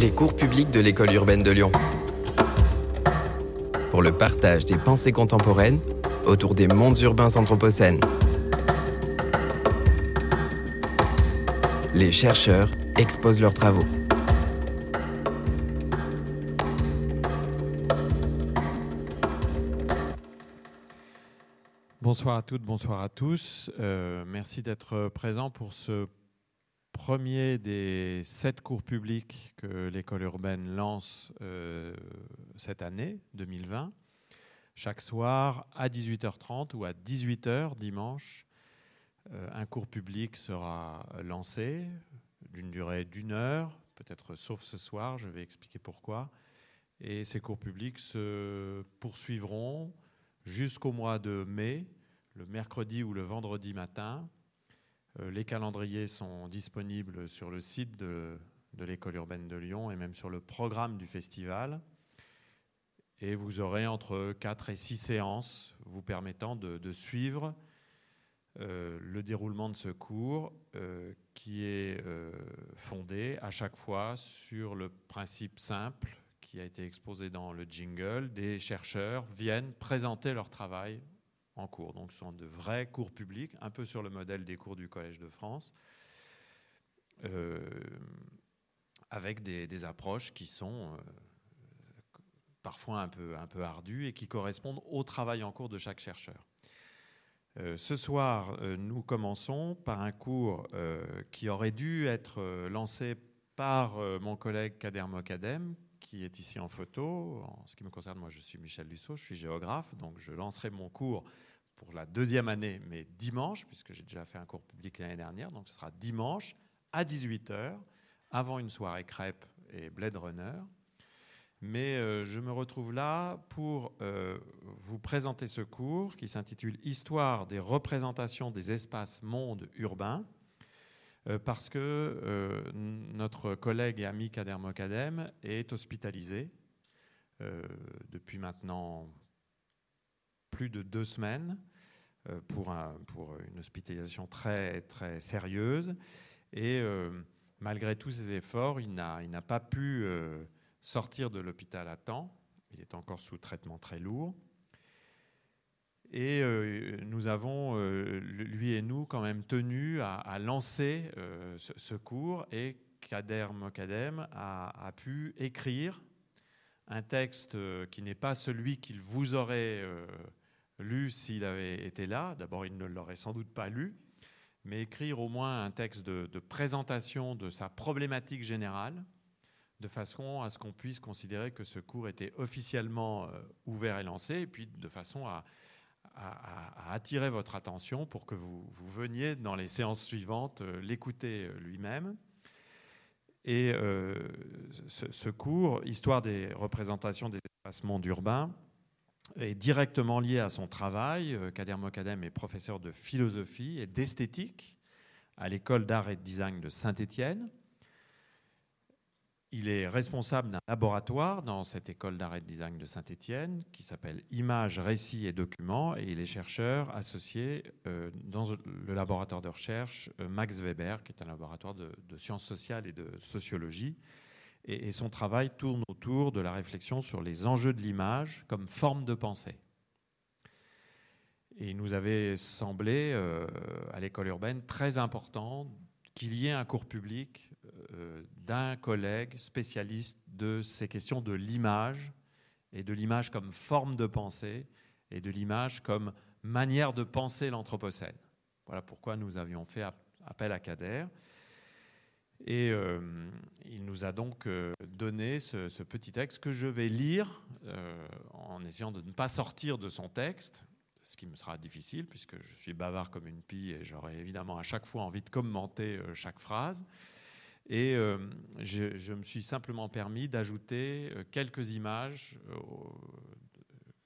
les cours publics de l'école urbaine de Lyon. Pour le partage des pensées contemporaines autour des mondes urbains anthropocènes. Les chercheurs exposent leurs travaux. Bonsoir à toutes, bonsoir à tous. Euh, merci d'être présents pour ce premier des sept cours publics que l'école urbaine lance euh, cette année, 2020. Chaque soir, à 18h30 ou à 18h dimanche, euh, un cours public sera lancé d'une durée d'une heure, peut-être sauf ce soir, je vais expliquer pourquoi. Et ces cours publics se poursuivront jusqu'au mois de mai, le mercredi ou le vendredi matin, les calendriers sont disponibles sur le site de, l'école urbaine de Lyon et même sur le programme du festival. Et vous aurez entre 4 et 6 séances vous permettant de, suivre euh, le déroulement de ce cours euh, qui est fondé à chaque fois sur le principe simple qui a été exposé dans le jingle. Des chercheurs viennent présenter leur travail en cours. Donc ce sont de vrais cours publics, un peu sur le modèle des cours du Collège de France, euh, avec des, approches qui sont euh, parfois un peu, un peu ardues et qui correspondent au travail en cours de chaque chercheur. Euh, ce soir, nous commençons par un cours qui aurait dû être lancé par mon collègue Kader Mokadem, qui est ici en photo. En ce qui me concerne, moi, je suis Michel Lussot, je suis géographe, donc je lancerai mon cours pour la deuxième année, mais dimanche, puisque j'ai déjà fait un cours public l'année dernière, donc ce sera dimanche à 18h, avant une soirée crêpe et Blade Runner. Mais euh, je me retrouve là pour euh, vous présenter ce cours qui s'intitule Histoire des représentations des espaces mondes urbains, parce que notre collègue et ami Kader Mokadem est hospitalisé depuis maintenant plus de deux semaines euh, pour, une hospitalisation très, très sérieuse. Et euh, malgré tous ses efforts, il n'a pas pu euh, sortir de l'hôpital à temps. Il est encore sous traitement très lourd. Et nous avons, lui et nous, quand même tenu à, lancer ce, cours et Kader Mokadem a, pu écrire un texte qui n'est pas celui qu'il vous aurait lu s'il avait été là. D'abord, il ne l'aurait sans doute pas lu, mais écrire au moins un texte de, présentation de sa problématique générale, de façon à ce qu'on puisse considérer que ce cours était officiellement euh, ouvert et lancé, et puis de façon à, attirer votre attention pour que vous, veniez dans les séances suivantes euh, l'écouter euh, lui-même. Et ce, ce, cours, Histoire des représentations des espaces mondes urbains, est directement lié à son travail. Euh, Kader Mokadem est professeur de philosophie et d'esthétique à l'école d'art et de design de Saint-Étienne. Il est responsable d'un laboratoire dans cette école d'art de design de Saint-Étienne qui s'appelle Images, Récits et Documents et il est chercheur associé euh, dans le laboratoire de recherche euh, Max Weber qui est un laboratoire de sciences sociales et de sociologie et, son travail tourne autour de la réflexion sur les enjeux de l'image comme forme de pensée. Et il nous avait semblé, euh, à l'école urbaine, très important qu'il y ait un cours public d'un collègue spécialiste de ces questions de l'image, et de l'image comme forme de pensée, et de l'image comme manière de penser l'Anthropocène. Voilà pourquoi nous avions fait appel à Kader. Et euh, il nous a donc euh, donné ce, petit texte que je vais lire euh, en essayant de ne pas sortir de son texte, ce qui me sera difficile puisque je suis bavard comme une pie et j'aurai évidemment à chaque fois envie de commenter chaque phrase. Et je, je, me suis simplement permis d'ajouter quelques images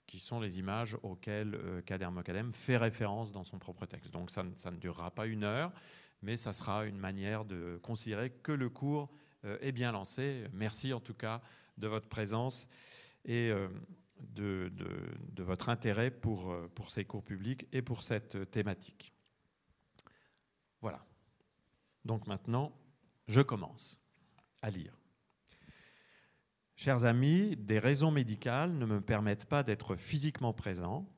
qui sont les images auxquelles Kader Mokadem fait référence dans son propre texte. Donc ça, ne durera pas une heure mais ça sera une manière de considérer que le cours euh, est bien lancé. Merci en tout cas de votre présence et euh, de, votre intérêt pour, euh, pour ces cours publics et pour cette thématique. Voilà. Donc maintenant, je commence à lire. Chers amis, des raisons médicales ne me permettent pas d'être physiquement présent.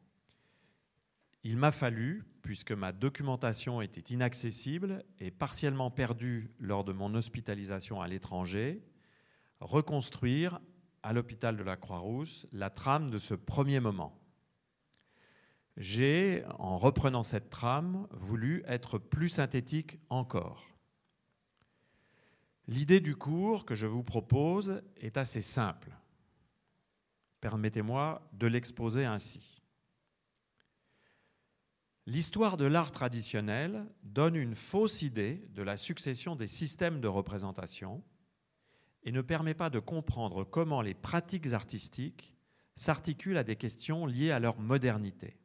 Il m'a fallu, puisque ma documentation était inaccessible et partiellement perdue lors de mon hospitalisation à l'étranger, reconstruire à l'hôpital de la Croix-Rousse la trame de ce premier moment. J'ai, en reprenant cette trame, voulu être plus synthétique encore. L'idée du cours que je vous propose est assez simple. Permettez-moi de l'exposer ainsi. L'histoire de l'art traditionnel donne une fausse idée de la succession des systèmes de représentation et ne permet pas de comprendre comment les pratiques artistiques s'articulent à des questions liées à leur modernité.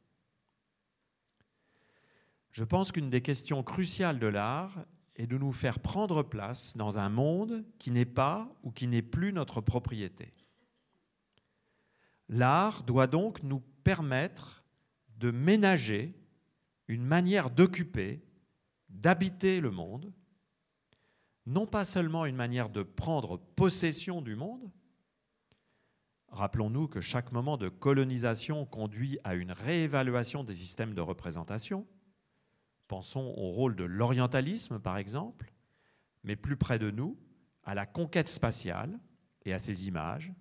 Je pense qu'une des questions cruciales de l'art est de nous faire prendre place dans un monde qui n'est pas ou qui n'est plus notre propriété. L'art doit donc nous permettre de ménager une manière d'occuper, d'habiter le monde, non pas seulement une manière de prendre possession du monde, rappelons-nous que chaque moment de colonisation conduit à une réévaluation des systèmes de représentation, Pensons au rôle de l'orientalisme, par exemple, mais plus près de nous, à la conquête spatiale et à ses images,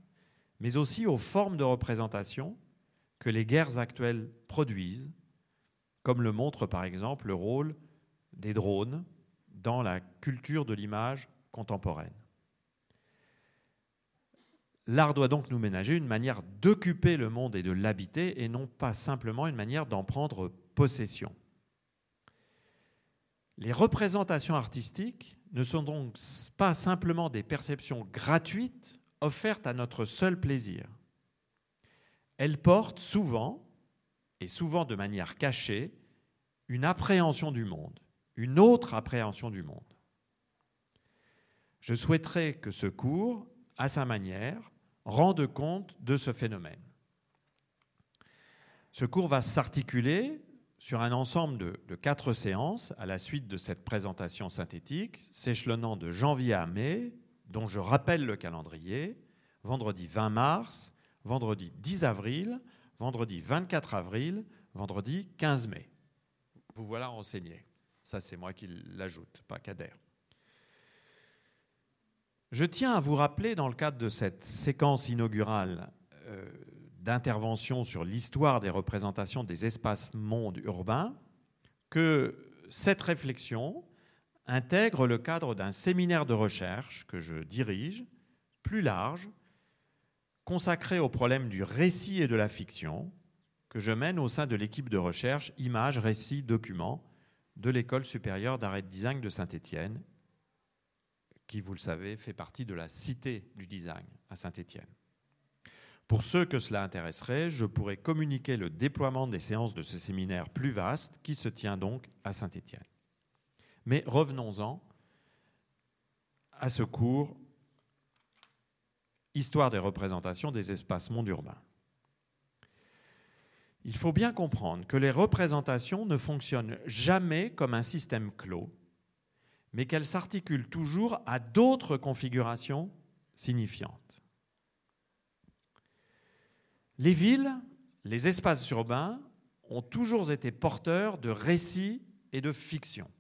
mais aussi aux formes de représentation que les guerres actuelles produisent, comme le montre par exemple le rôle des drones dans la culture de l'image contemporaine. L'art doit donc nous ménager une manière d'occuper le monde et de l'habiter et non pas simplement une manière d'en prendre possession. Les représentations artistiques ne sont donc pas simplement des perceptions gratuites offertes à notre seul plaisir. Elles portent souvent, et souvent de manière cachée, une appréhension du monde, une autre appréhension du monde. Je souhaiterais que ce cours, à sa manière, rende compte de ce phénomène. Ce cours va s'articuler sur un ensemble de, quatre séances à la suite de cette présentation synthétique, s'échelonnant de janvier à mai, dont je rappelle le calendrier, vendredi 20 mars, vendredi 10 avril, vendredi 24 avril, vendredi 15 mai. Vous voilà renseigné. Ça, c'est moi qui l'ajoute, pas Kader. Je tiens à vous rappeler, dans le cadre de cette séquence inaugurale euh, d'intervention sur l'histoire des représentations des espaces mondes urbains que cette réflexion intègre le cadre d'un séminaire de recherche que je dirige, plus large, consacré au problème du récit et de la fiction, que je mène au sein de l'équipe de recherche Images, Récits, Documents de l'École supérieure d'art et de design de Saint-Étienne, qui, vous le savez, fait partie de la Cité du design à Saint-Étienne. Pour ceux que cela intéresserait, je pourrais communiquer le déploiement des séances de ce séminaire plus vaste qui se tient donc à Saint-Étienne. Mais revenons-en à ce cours Histoire des représentations des espaces mondes urbains. Il faut bien comprendre que les représentations ne fonctionnent jamais comme un système clos, mais qu'elles s'articulent toujours à d'autres configurations signifiantes. Les villes, les espaces urbains ont toujours été porteurs de récits et de fiction.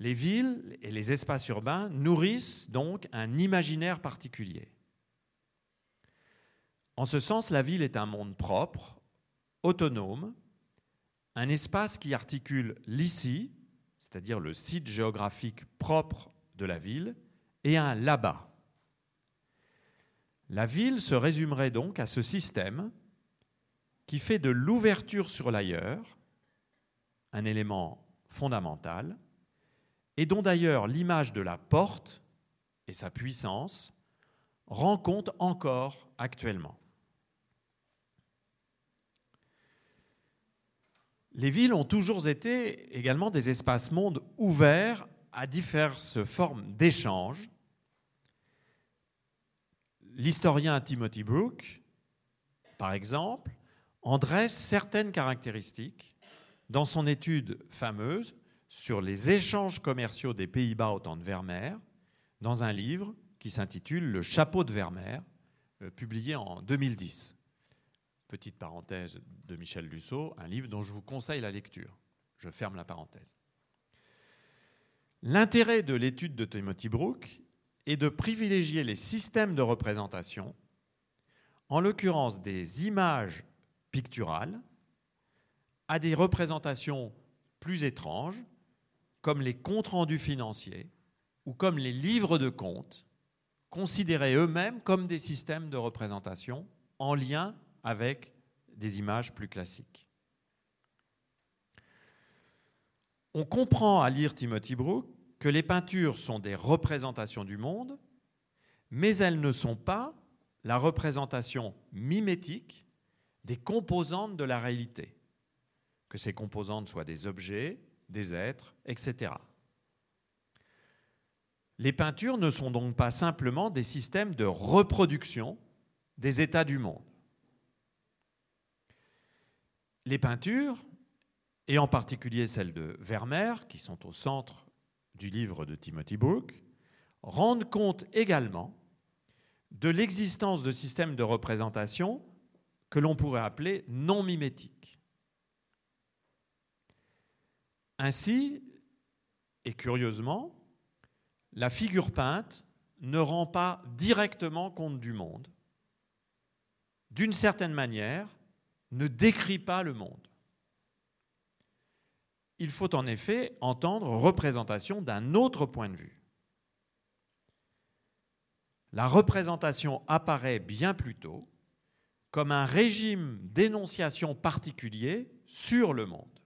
Les villes et les espaces urbains nourrissent donc un imaginaire particulier. En ce sens, la ville est un monde propre, autonome, un espace qui articule l'ici, c'est-à-dire le site géographique propre de la ville, et un là-bas, la ville se résumerait donc à ce système qui fait de l'ouverture sur l'ailleurs un élément fondamental et dont d'ailleurs l'image de la porte et sa puissance rend compte encore actuellement. Les villes ont toujours été également des espaces mondes ouverts à diverses formes d'échanges l'historien Timothy Brook, par exemple, en dresse certaines caractéristiques dans son étude fameuse sur les échanges commerciaux des Pays-Bas au temps de Vermeer, dans un livre qui s'intitule Le chapeau de Vermeer, euh, publié en 2010. Petite parenthèse de Michel Lusso, un livre dont je vous conseille la lecture. Je ferme la parenthèse. L'intérêt de l'étude de Timothy Brook est de privilégier les systèmes de représentation, en l'occurrence des images picturales, à des représentations plus étranges, comme les comptes rendus financiers ou comme les livres de comptes, considérés eux-mêmes comme des systèmes de représentation en lien avec des images plus classiques. On comprend à lire Timothy Brook que les peintures sont des représentations du monde, mais elles ne sont pas la représentation mimétique des composantes de la réalité, que ces composantes soient des objets, des êtres, etc. Les peintures ne sont donc pas simplement des systèmes de reproduction des états du monde. Les peintures, et en particulier celles de Vermeer, qui sont au centre du livre de Timothy Brook, rendent compte également de l'existence de systèmes de représentation que l'on pourrait appeler non mimétiques. Ainsi, et curieusement, la figure peinte ne rend pas directement compte du monde. D'une certaine manière, ne décrit pas le monde. Il faut en effet entendre représentation d'un autre point de vue. La représentation apparaît bien plus tôt comme un régime d'énonciation particulier sur le monde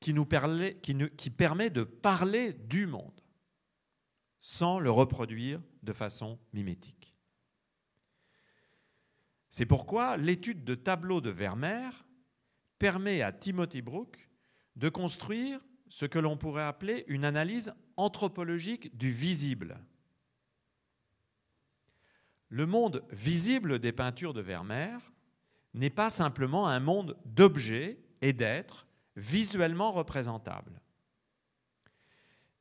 qui, nous permet, de parler du monde sans le reproduire de façon mimétique. C'est pourquoi l'étude de tableaux de Vermeer permet à Timothy Brook de construire ce que l'on pourrait appeler une analyse anthropologique du visible. Le monde visible des peintures de Vermeer n'est pas simplement un monde d'objets et d'êtres visuellement représentable.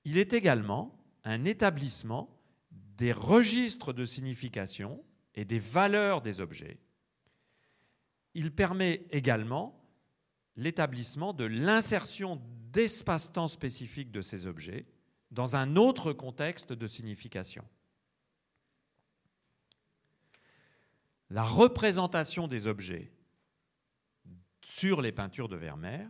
Il est également un établissement des registres de signification et des valeurs des objets. Il permet également l'établissement de l'insertion d'espace-temps spécifiques de ces objets dans un autre contexte de signification. La représentation des objets sur les peintures de Vermeer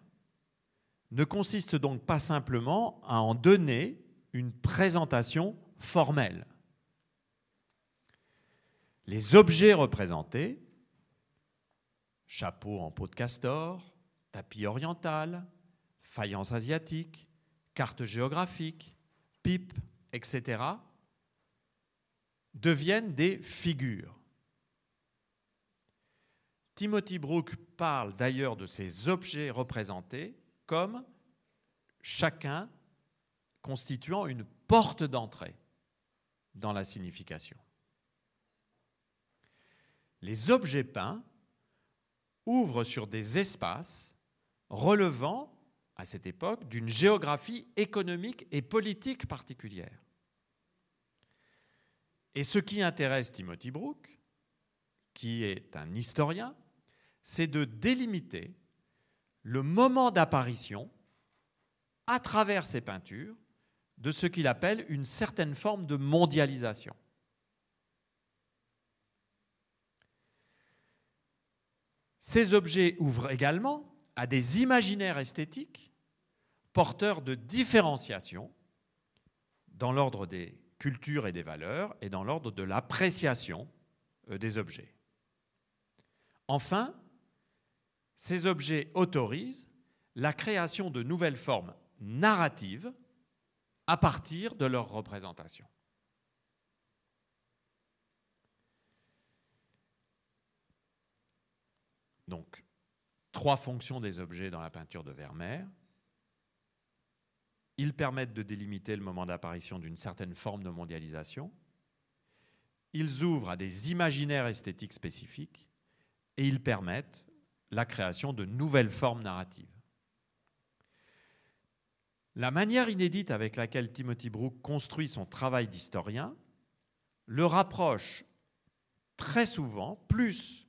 ne consiste donc pas simplement à en donner une présentation formelle. Les objets représentés, chapeau en peau de castor, tapis oriental, faïence asiatique, carte géographique, pipe, etc., deviennent des figures. Timothy Brook parle d'ailleurs de ces objets représentés comme chacun constituant une porte d'entrée dans la signification. Les objets peints ouvrent sur des espaces relevant, à cette époque, d'une géographie économique et politique particulière. Et ce qui intéresse Timothy Brook, qui est un historien, c'est de délimiter le moment d'apparition, à travers ses peintures, de ce qu'il appelle une certaine forme de mondialisation. Ces objets ouvrent également à des imaginaires esthétiques porteurs de différenciation dans l'ordre des cultures et des valeurs et dans l'ordre de l'appréciation euh, des objets. Enfin, ces objets autorisent la création de nouvelles formes narratives à partir de leur représentation. Donc, trois fonctions des objets dans la peinture de Vermeer. Ils permettent de délimiter le moment d'apparition d'une certaine forme de mondialisation. Ils ouvrent à des imaginaires esthétiques spécifiques et ils permettent la création de nouvelles formes narratives. La manière inédite avec laquelle Timothy Brook construit son travail d'historien le rapproche très souvent plus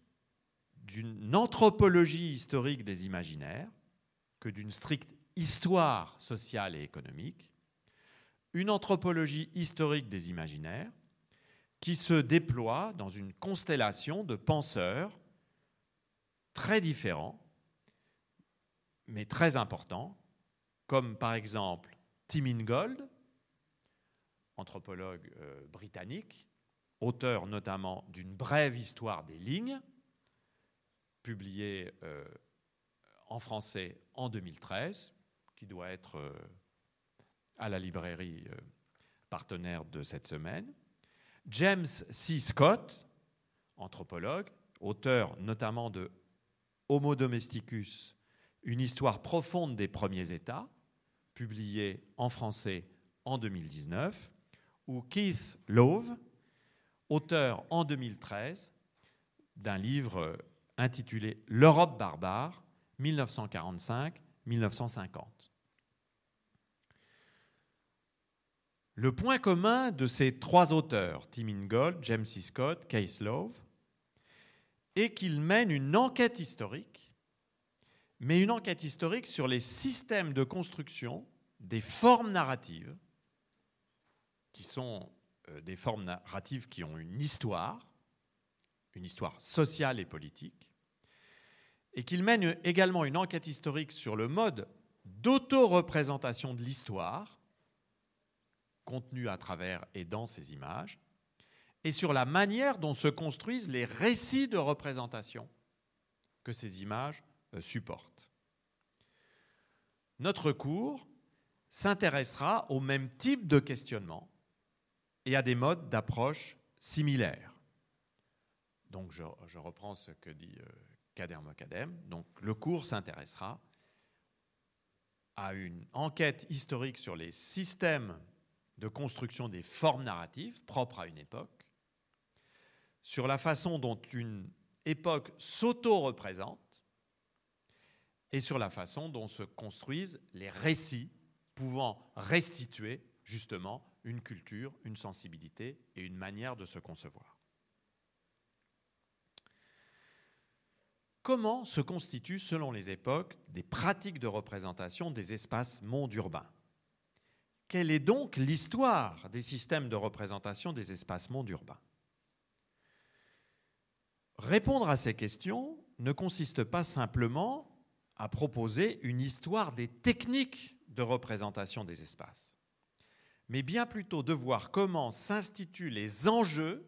d'une anthropologie historique des imaginaires que d'une stricte histoire sociale et économique, une anthropologie historique des imaginaires qui se déploie dans une constellation de penseurs très différents, mais très importants, comme par exemple Tim Ingold, anthropologue euh, britannique, auteur notamment d'une brève histoire des lignes, publiée euh, en français en 2013, qui doit être euh, à la librairie partenaire de cette semaine. James C. Scott, anthropologue, auteur notamment de Homo domesticus, une histoire profonde des premiers États, publié en français en 2019, ou Keith Love, auteur en 2013 d'un livre intitulé L'Europe barbare, 1945-1950. Le point commun de ces trois auteurs, Tim Ingold, James C. Scott, Keith Love, est qu'ils mènent une enquête historique mais une enquête historique sur les systèmes de construction des formes narratives, qui sont euh, des formes narratives qui ont une histoire, une histoire sociale et politique, et qu'il mène également une enquête historique sur le mode d'auto-représentation de l'histoire, contenu à travers et dans ces images, et sur la manière dont se construisent les récits de représentation que ces images euh, supporte. Notre cours s'intéressera au même type de questionnement et à des modes d'approche similaires. Donc je, reprends ce que dit Donc le cours s'intéressera à une enquête historique sur les systèmes de construction des formes narratives propres à une époque, sur la façon dont une époque s'auto-représente, et sur la façon dont se construisent les récits pouvant restituer justement une culture, une sensibilité et une manière de se concevoir. Comment se constituent, selon les époques, des pratiques de représentation des espaces mondes urbains. Quelle est donc l'histoire des systèmes de représentation des espaces mondes urbains? Répondre à ces questions ne consiste pas simplement a proposé une histoire des techniques de représentation des espaces, mais bien plutôt de voir comment s'instituent les enjeux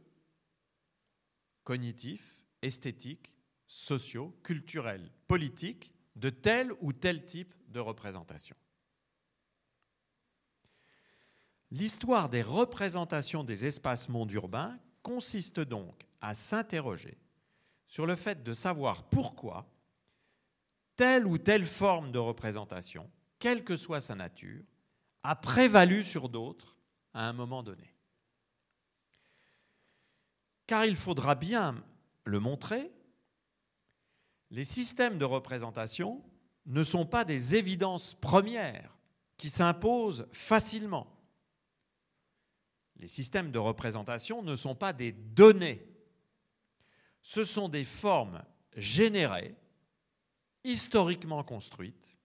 cognitifs, esthétiques, sociaux, culturels, politiques de tel ou tel type de représentation. L'histoire des représentations des espaces mondes urbains consiste donc à s'interroger sur le fait de savoir pourquoi telle ou telle forme de représentation, quelle que soit sa nature, a prévalu sur d'autres à un moment donné. Car il faudra bien le montrer, les systèmes de représentation ne sont pas des évidences premières qui s'imposent facilement. Les systèmes de représentation ne sont pas des données, ce sont des formes générées historiquement construites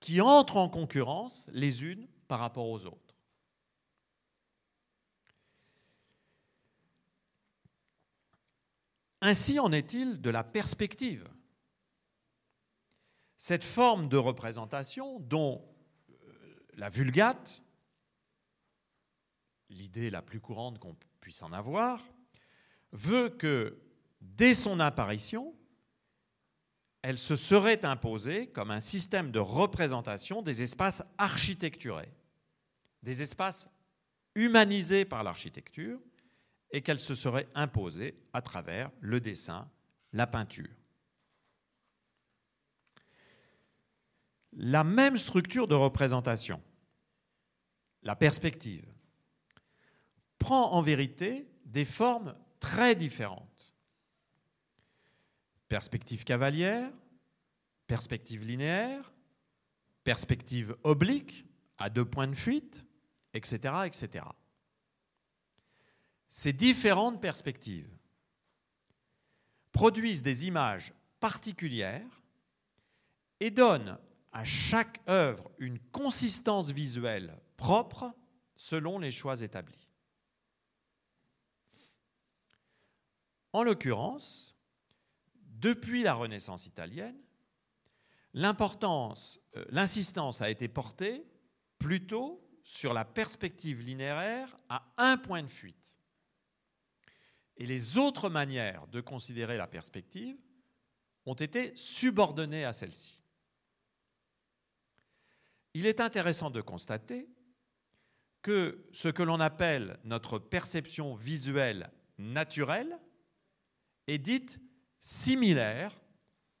qui entrent en concurrence les unes par rapport aux autres. Ainsi en est-il de la perspective. Cette forme de représentation dont euh, la vulgate, l'idée la plus courante qu'on puisse en avoir, veut que dès son apparition, elle se serait imposée comme un système de représentation des espaces architecturés, des espaces humanisés par l'architecture, et qu'elle se serait imposée à travers le dessin, la peinture. La même structure de représentation, la perspective, prend en vérité des formes très différentes Perspective cavalière, perspective linéaire, perspective oblique, à deux points de fuite, etc. etc. Ces différentes perspectives produisent des images particulières et donnent à chaque œuvre une consistance visuelle propre selon les choix établis. En l'occurrence, depuis la Renaissance italienne, l'importance, euh, l'insistance a été portée plutôt sur la perspective linéaire à un point de fuite. Et les autres manières de considérer la perspective ont été subordonnées à celle-ci. Il est intéressant de constater que ce que l'on appelle notre perception visuelle naturelle est dite similaire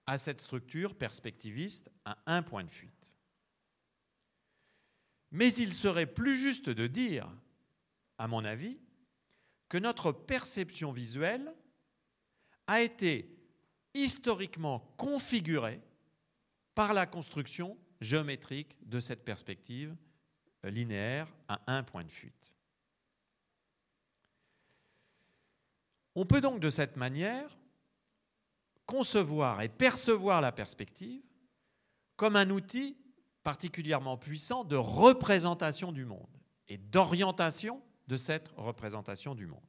à cette structure perspectiviste à un point de fuite. Mais il serait plus juste de dire, à mon avis, que notre perception visuelle a été historiquement configurée par la construction géométrique de cette perspective linéaire à un point de fuite. On peut donc de cette manière concevoir et percevoir la perspective comme un outil particulièrement puissant de représentation du monde et d'orientation de cette représentation du monde.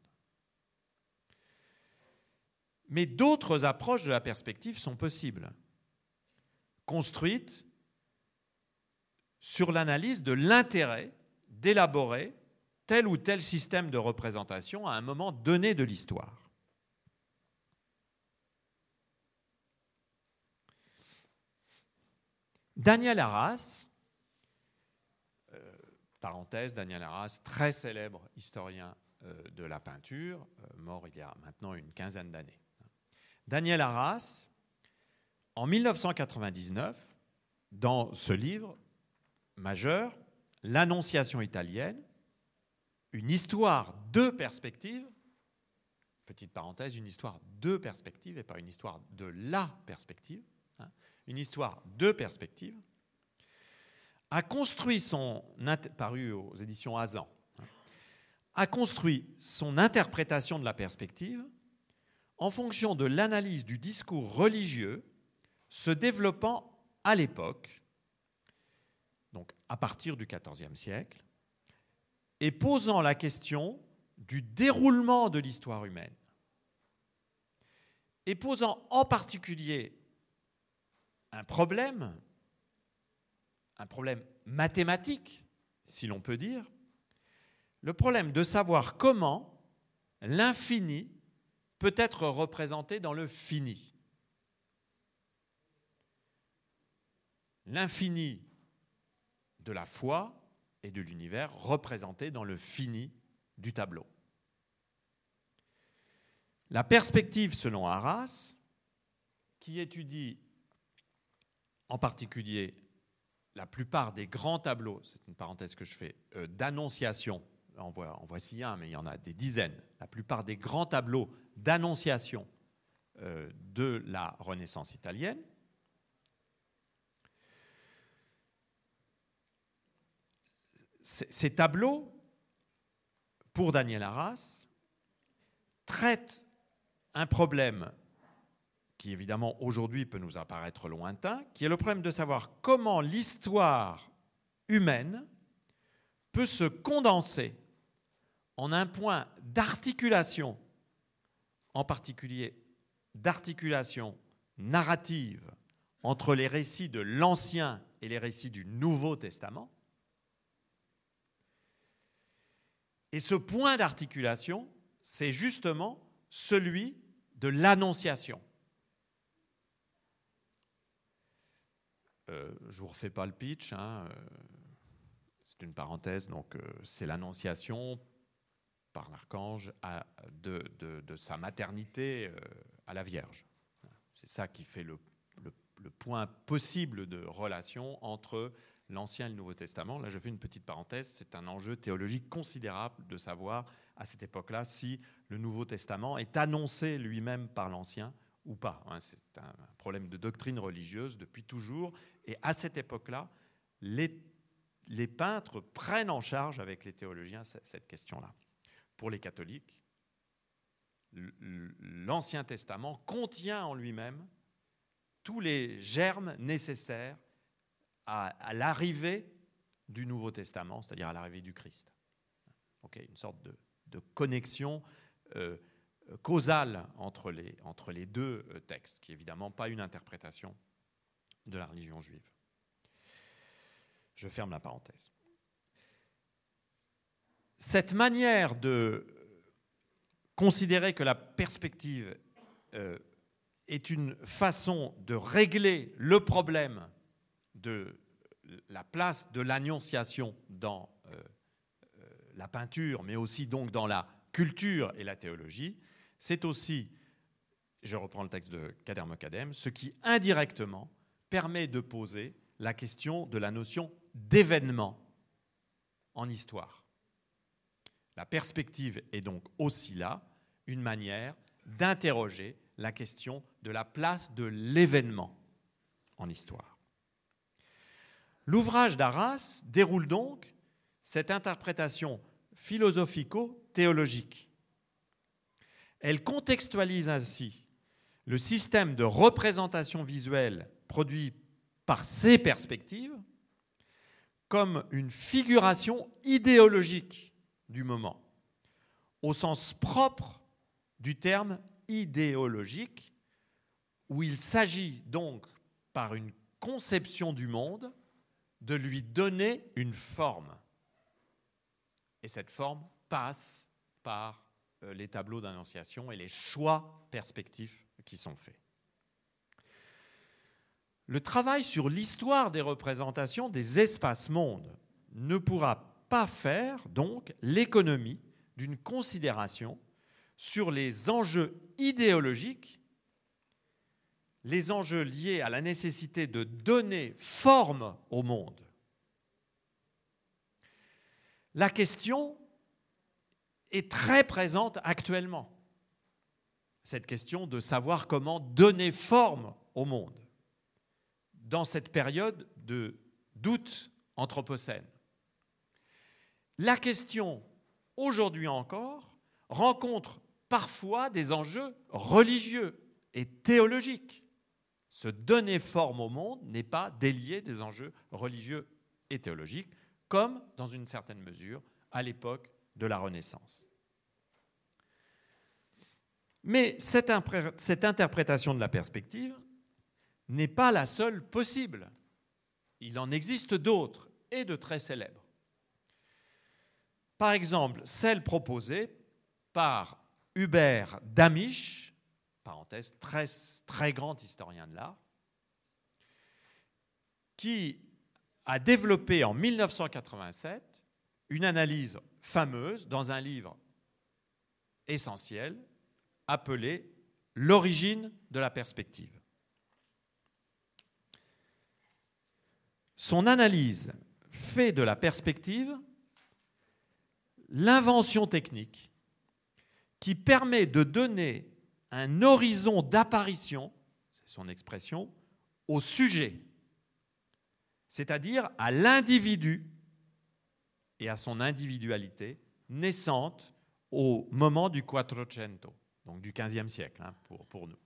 Mais d'autres approches de la perspective sont possibles, construites sur l'analyse de l'intérêt d'élaborer tel ou tel système de représentation à un moment donné de l'histoire. Daniel Arras, parenthèse, Daniel Arras, très célèbre historien euh, de la peinture, euh, mort il y a maintenant une quinzaine d'années. Daniel Arras, en 1999, dans ce livre, majeur, l'Annonciation italienne, une histoire de perspective, petite parenthèse, une histoire de perspective et pas une histoire de la perspective, hein, une histoire de perspective, a construit son, paru aux hein, interprétation de la perspective en fonction de l'analyse du discours religieux se développant à l'époque donc à partir du XIVe siècle, et posant la question du déroulement de l'histoire humaine, et posant en particulier un problème, un problème mathématique, si l'on peut dire, le problème de savoir comment l'infini peut être représenté dans le fini. L'infini de la foi et de l'univers représentés dans le fini du tableau. La perspective selon Arras, qui étudie en particulier la plupart des grands tableaux, c'est une parenthèse que je fais, euh, d'annonciation, en, voici un, mais il y en a des dizaines, la plupart des grands tableaux d'annonciation euh, de la Renaissance italienne, ces tableaux, pour Daniel Arras, traitent un problème qui évidemment aujourd'hui peut nous apparaître lointain, qui est le problème de savoir comment l'histoire humaine peut se condenser en un point d'articulation, en particulier d'articulation narrative entre les récits de l'Ancien et les récits du Nouveau Testament, Et ce point d'articulation, c'est justement celui de l'annonciation. Euh, je ne vous refais pas le pitch, hein, euh, c'est une parenthèse, donc euh, c'est l'annonciation par l'archange de, sa maternité à la Vierge. C'est ça qui fait le, le point possible de relation entre l'Ancien et le Nouveau Testament. Là, je fais une petite parenthèse, c'est un enjeu théologique considérable de savoir à cette époque-là si le Nouveau Testament est annoncé lui-même par l'Ancien ou pas. Hein. C'est un problème de doctrine religieuse depuis toujours. Et à cette époque-là, les peintres prennent en charge avec les théologiens cette question-là. Pour les catholiques, l'Ancien Testament contient en lui-même tous les germes nécessaires à, l'arrivée du Nouveau Testament, c'est-à-dire à, l'arrivée du Christ. une sorte de, connexion euh, causale entre les, entre les deux euh, textes, qui n'est évidemment pas une interprétation de la religion juive. Je ferme la parenthèse. Cette manière de considérer que la perspective euh, est une façon de régler le problème de la place de l'annonciation dans euh, euh, la peinture, mais aussi donc dans la culture et la théologie, c'est aussi, je reprends le texte de Kader Mokadem, ce qui indirectement permet de poser la question de la notion d'événement en histoire. La perspective est donc aussi là une manière d'interroger la question de la place de l'événement en histoire. L'ouvrage d'Arras déroule donc cette interprétation philosophico-théologique. Elle contextualise ainsi le système de représentation visuelle produit par ces perspectives comme une figuration idéologique du moment, au sens propre du terme idéologique, où il s'agit donc, par une conception du monde, de lui donner une forme. Et cette forme passe par euh, les tableaux d'annonciation et les choix perspectifs qui sont faits. Le travail sur l'histoire des représentations des espaces-mondes ne pourra pas faire donc l'économie d'une considération sur les enjeux idéologiques, les enjeux liés à la nécessité de donner forme au monde. La question est très présente actuellement, cette question de savoir comment donner forme au monde dans cette période de doute anthropocène. La question, aujourd'hui encore, rencontre parfois des enjeux religieux et théologiques. Se donner forme au monde n'est pas délié des enjeux religieux et théologiques, comme, dans une certaine mesure, à l'époque de la Renaissance. Mais cette, interprétation de la perspective n'est pas la seule possible. Il en existe d'autres, et de très célèbres. Par exemple, celle proposée par Hubert Damisch, parenthèse, très, très grand historien de l'art, qui a développé en 1987 une analyse fameuse dans un livre essentiel appelé L'origine de la perspective. Son analyse fait de la perspective l'invention technique qui permet de donner un horizon d'apparition, c'est son expression, au sujet, c'est-à-dire à, l'individu et à son individualité naissante au moment du Quattrocento, donc du XVe siècle hein, pour, pour nous.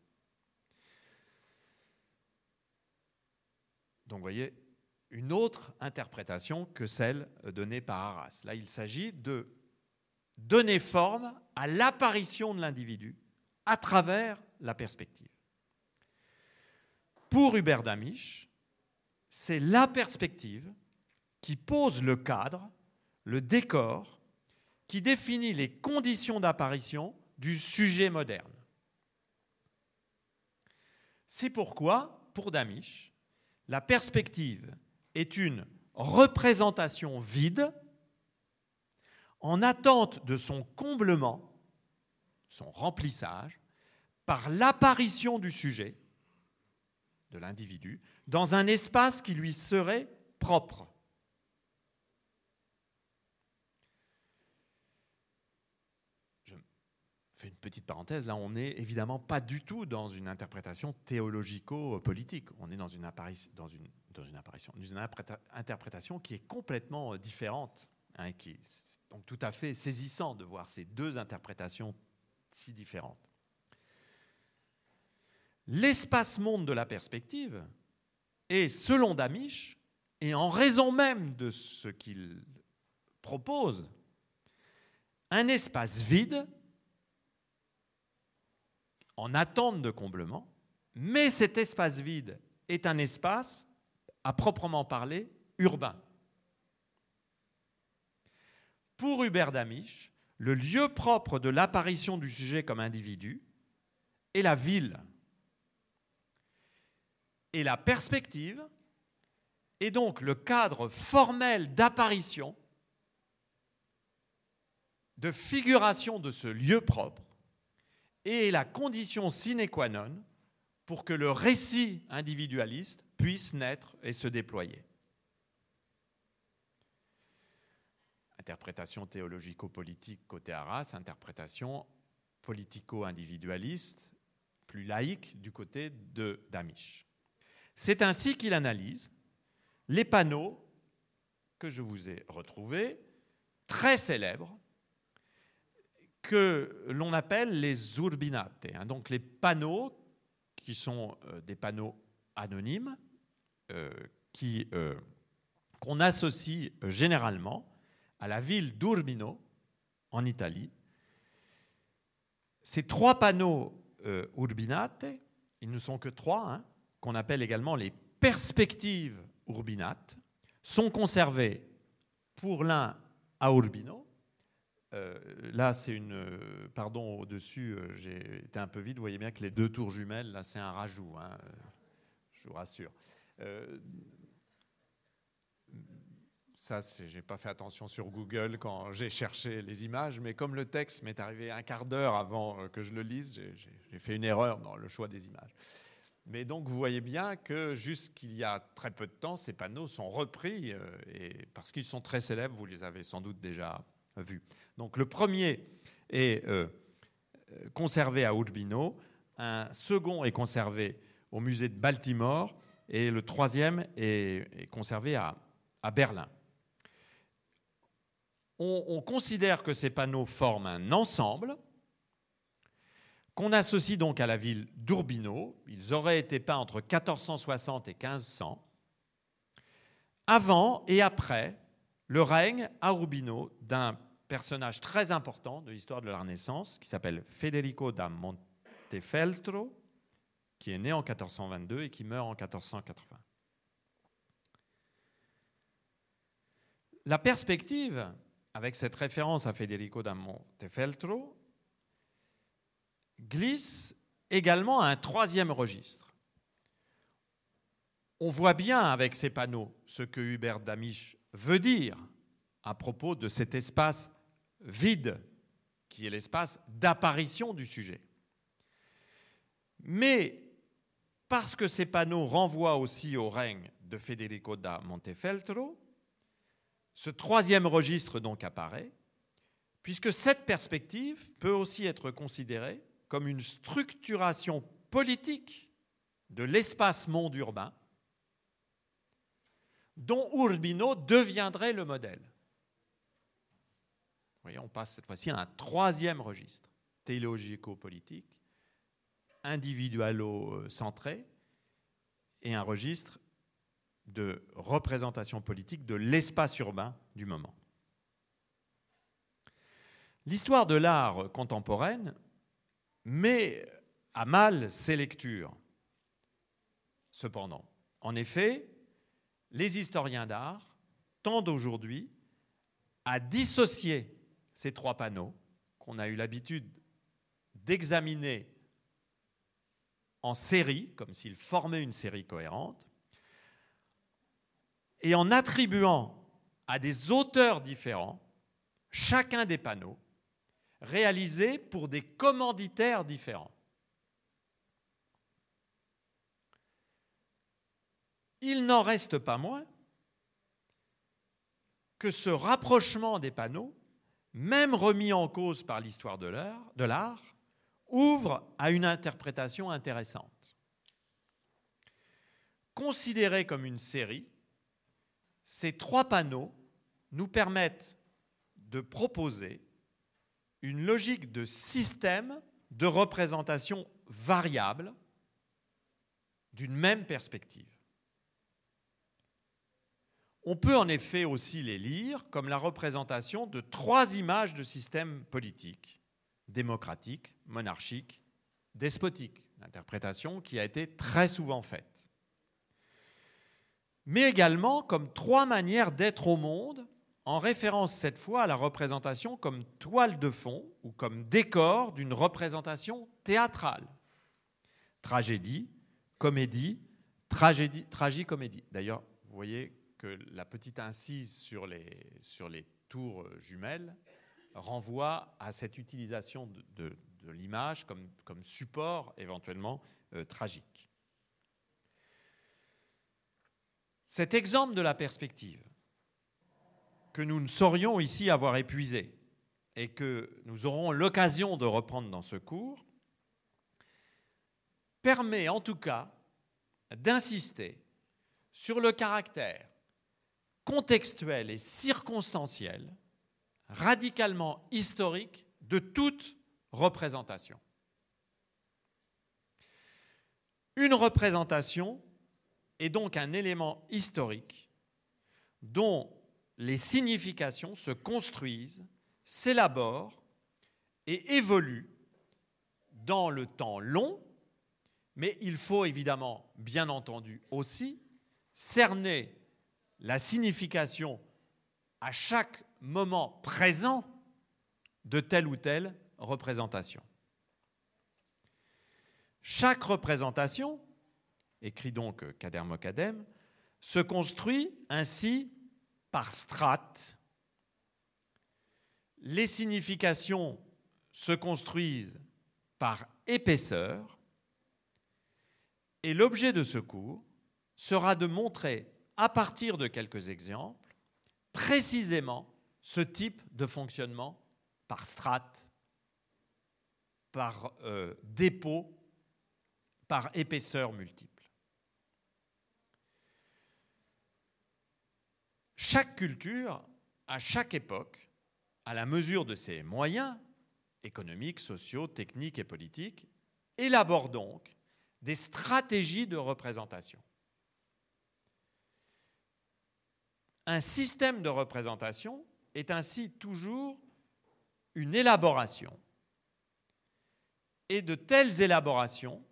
Donc vous voyez, une autre interprétation que celle donnée par Arras. Là, il s'agit de donner forme à l'apparition de l'individu à travers la perspective. Pour Hubert Damisch, c'est la perspective qui pose le cadre, le décor, qui définit les conditions d'apparition du sujet moderne. C'est pourquoi, pour Damisch, la perspective est une représentation vide en attente de son comblement, son remplissage, par l'apparition du sujet, de l'individu, dans un espace qui lui serait propre. Je fais une petite parenthèse, là on n'est évidemment pas du tout dans une interprétation théologico-politique, on est dans une, dans une, dans une apparition, une interprétation qui est complètement différente, hein, qui donc tout à fait saisissant de voir ces deux interprétations si différentes. L'espace-monde de la perspective est, selon Damisch, et en raison même de ce qu'il propose, un espace vide en attente de comblement, mais cet espace vide est un espace, à proprement parler, urbain. Pour Hubert Damisch, le lieu propre de l'apparition du sujet comme individu est la ville. Et la perspective est donc le cadre formel d'apparition, de figuration de ce lieu propre, et la condition sine qua non pour que le récit individualiste puisse naître et se déployer. Interprétation théologico-politique côté Arras, interprétation politico-individualiste, plus laïque du côté de Damisch. C'est ainsi qu'il analyse les panneaux que je vous ai retrouvés, très célèbres, que l'on appelle les urbinate, hein, donc les panneaux qui sont euh, des panneaux anonymes, euh, qui, euh, qu'on associe généralement à la ville d'Urbino, en Italie. Ces trois panneaux urbinate, ils ne sont que trois, hein, qu'on appelle également les perspectives urbinate, sont conservés pour l'un à Urbino, euh, là, c'est une. Euh, pardon, au-dessus, euh, j'ai été un peu vite. Vous voyez bien que les deux tours jumelles, là, c'est un rajout. Hein, je vous rassure. ça, j'ai pas fait attention sur Google quand j'ai cherché les images, mais comme le texte m'est arrivé un quart d'heure avant que je le lise, j'ai fait une erreur dans le choix des images. Mais donc, vous voyez bien que jusqu'il y a très peu de temps, ces panneaux sont repris, et parce qu'ils sont très célèbres, vous les avez sans doute déjà vus. Donc le premier est euh, conservé à Urbino, un second est conservé au musée de Baltimore et le troisième est, conservé à, Berlin. On, on, considère que ces panneaux forment un ensemble qu'on associe donc à la ville d'Urbino. Ils auraient été peints entre 1460 et 1500, avant et après le règne à Urbino d'un personnage très important de l'histoire de la Renaissance qui s'appelle Federico da Montefeltro, qui est né en 1422 et qui meurt en 1480. La perspective, avec cette référence à Federico da Montefeltro, glisse également à un troisième registre. On voit bien avec ces panneaux ce que Hubert Damisch veut dire à propos de cet espace vide, qui est l'espace d'apparition du sujet. Mais parce que ces panneaux renvoient aussi au règne de Federico da Montefeltro, ce troisième registre donc apparaît, puisque cette perspective peut aussi être considérée comme une structuration politique de l'espace monde urbain dont Urbino deviendrait le modèle on passe cette fois-ci à un troisième registre, théologico-politique, individualo-centré, et un registre de représentation politique de l'espace urbain du moment. L'histoire de l'art contemporaine met à mal ces lectures. Cependant, en effet, les historiens d'art tendent aujourd'hui à dissocier ces trois panneaux qu'on a eu l'habitude d'examiner en série, comme s'ils formaient une série cohérente, et en attribuant à des auteurs différents chacun des panneaux réalisés pour des commanditaires différents. Il n'en reste pas moins que ce rapprochement des panneaux même remis en cause par l'histoire de l'art, ouvre à une interprétation intéressante. Considérés comme une série, ces trois panneaux nous permettent de proposer une logique de système de représentation variable d'une même perspective. On peut en effet aussi les lire comme la représentation de trois images de systèmes politiques, démocratiques, monarchiques, despotiques, interprétation qui a été très souvent faite. Mais également comme trois manières d'être au monde, en référence cette fois à la représentation comme toile de fond ou comme décor d'une représentation théâtrale. Tragédie, comédie, tragédie, tragicomédie. D'ailleurs, vous voyez que la petite incise sur les, sur les tours jumelles renvoie à cette utilisation de, l'image comme, comme, support éventuellement euh, tragique. Cet exemple de la perspective, que nous ne saurions ici avoir épuisé et que nous aurons l'occasion de reprendre dans ce cours, permet en tout cas d'insister sur le caractère contextuel et circonstanciel, radicalement historique de toute représentation. Une représentation est donc un élément historique dont les significations se construisent, s'élaborent et évoluent dans le temps long, mais il faut évidemment, bien entendu aussi, cerner la signification à chaque moment présent de telle ou telle représentation. Chaque représentation, écrit donc Kader Mokadem, se construit ainsi par strates. Les significations se construisent par épaisseur. Et l'objet de ce cours sera de montrer à partir de quelques exemples, précisément ce type de fonctionnement par strate, par euh, dépôt, par épaisseur multiple. Chaque culture, à chaque époque, à la mesure de ses moyens économiques, sociaux, techniques et politiques, élabore donc des stratégies de représentation. Un système de représentation est ainsi toujours une élaboration. Et de telles élaborations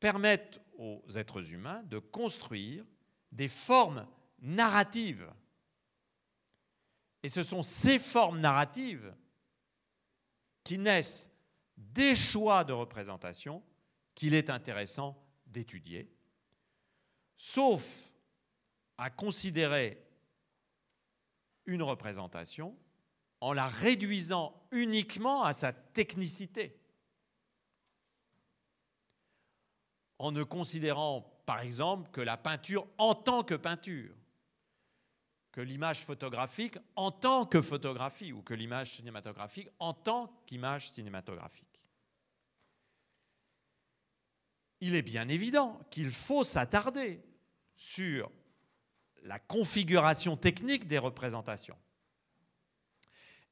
permettent aux êtres humains de construire des formes narratives. Et ce sont ces formes narratives qui naissent des choix de représentation qu'il est intéressant d'étudier, sauf à considérer une représentation en la réduisant uniquement à sa technicité. En ne considérant, par exemple, que la peinture en tant que peinture, que l'image photographique en tant que photographie, ou que l'image cinématographique en tant qu'image cinématographique. Il est bien évident qu'il faut s'attarder sur la configuration technique des représentations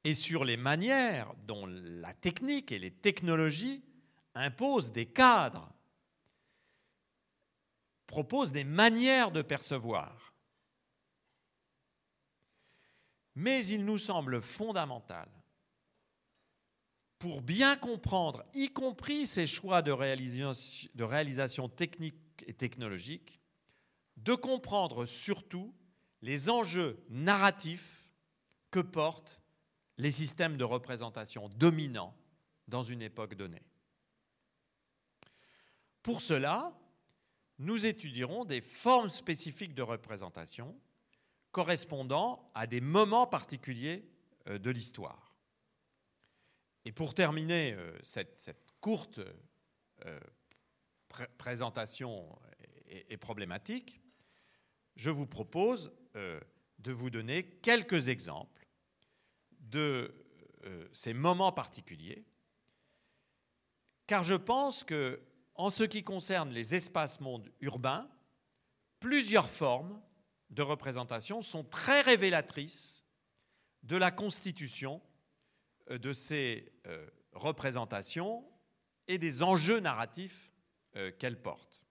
et sur les manières dont la technique et les technologies imposent des cadres, proposent des manières de percevoir. Mais il nous semble fondamental, pour bien comprendre, y compris ces choix de réalisation, technique et technologique, de comprendre surtout les enjeux narratifs que portent les systèmes de représentation dominants dans une époque donnée. Pour cela, nous étudierons des formes spécifiques de représentation correspondant à des moments particuliers euh, de l'histoire. Et pour terminer euh, cette, courte euh, présentation et problématique, je vous propose euh, de vous donner quelques exemples de euh, ces moments particuliers car je pense que, en ce qui concerne les espaces mondes urbains, plusieurs formes de représentation sont très révélatrices de la constitution euh, de ces représentations et des enjeux narratifs qu'elles portent.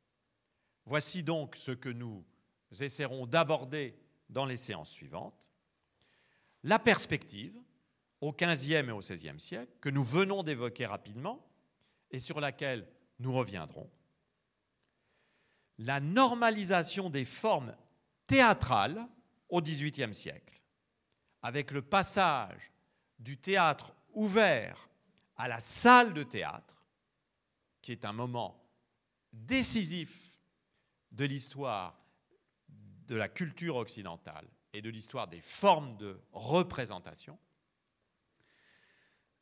Voici donc ce que nous essaierons d'aborder dans les séances suivantes. La perspective au XVe et au XVIe siècle, que nous venons d'évoquer rapidement et sur laquelle nous reviendrons. La normalisation des formes théâtrales au XVIIIe siècle, avec le passage du théâtre ouvert à la salle de théâtre, qui est un moment décisif de l'histoire de la culture occidentale et de l'histoire des formes de représentation,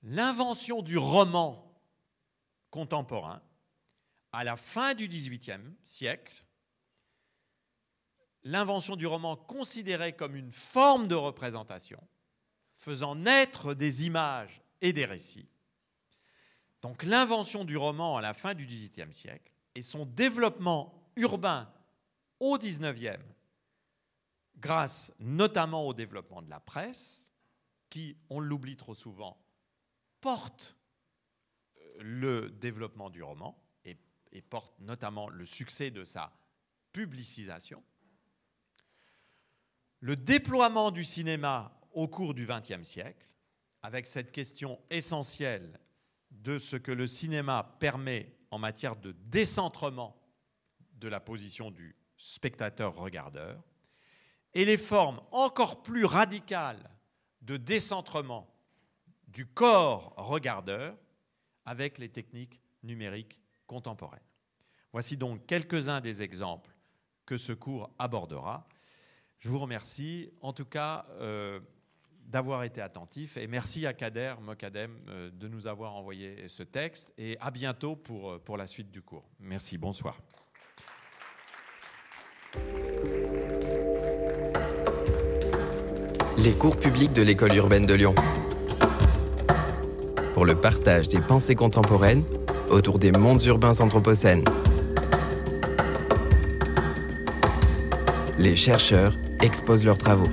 l'invention du roman contemporain à la fin du XVIIIe siècle, l'invention du roman considéré comme une forme de représentation, faisant naître des images et des récits. Donc l'invention du roman à la fin du XVIIIe siècle et son développement urbain au XIXe, grâce notamment au développement de la presse, qui, on l'oublie trop souvent, porte euh, le développement du roman et, et, porte notamment le succès de sa publicisation. Le déploiement du cinéma au cours du XXe siècle, avec cette question essentielle de ce que le cinéma permet en matière de décentrement de la position du spectateur-regardeur, et les formes encore plus radicales de décentrement du corps regardeur avec les techniques numériques contemporaines. Voici donc quelques-uns des exemples que ce cours abordera. Je vous remercie en tout cas euh, d'avoir été attentif et merci à Kader Mokadem euh, de nous avoir envoyé ce texte et à bientôt pour, euh, pour la suite du cours. Merci, bonsoir. Cours publics de l'école urbaine de Lyon pour le partage des pensées contemporaines autour des mondes urbains anthropocènes. Les chercheurs exposent leurs travaux.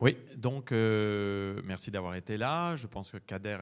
Oui, donc euh, merci d'avoir été là. Je pense que Kader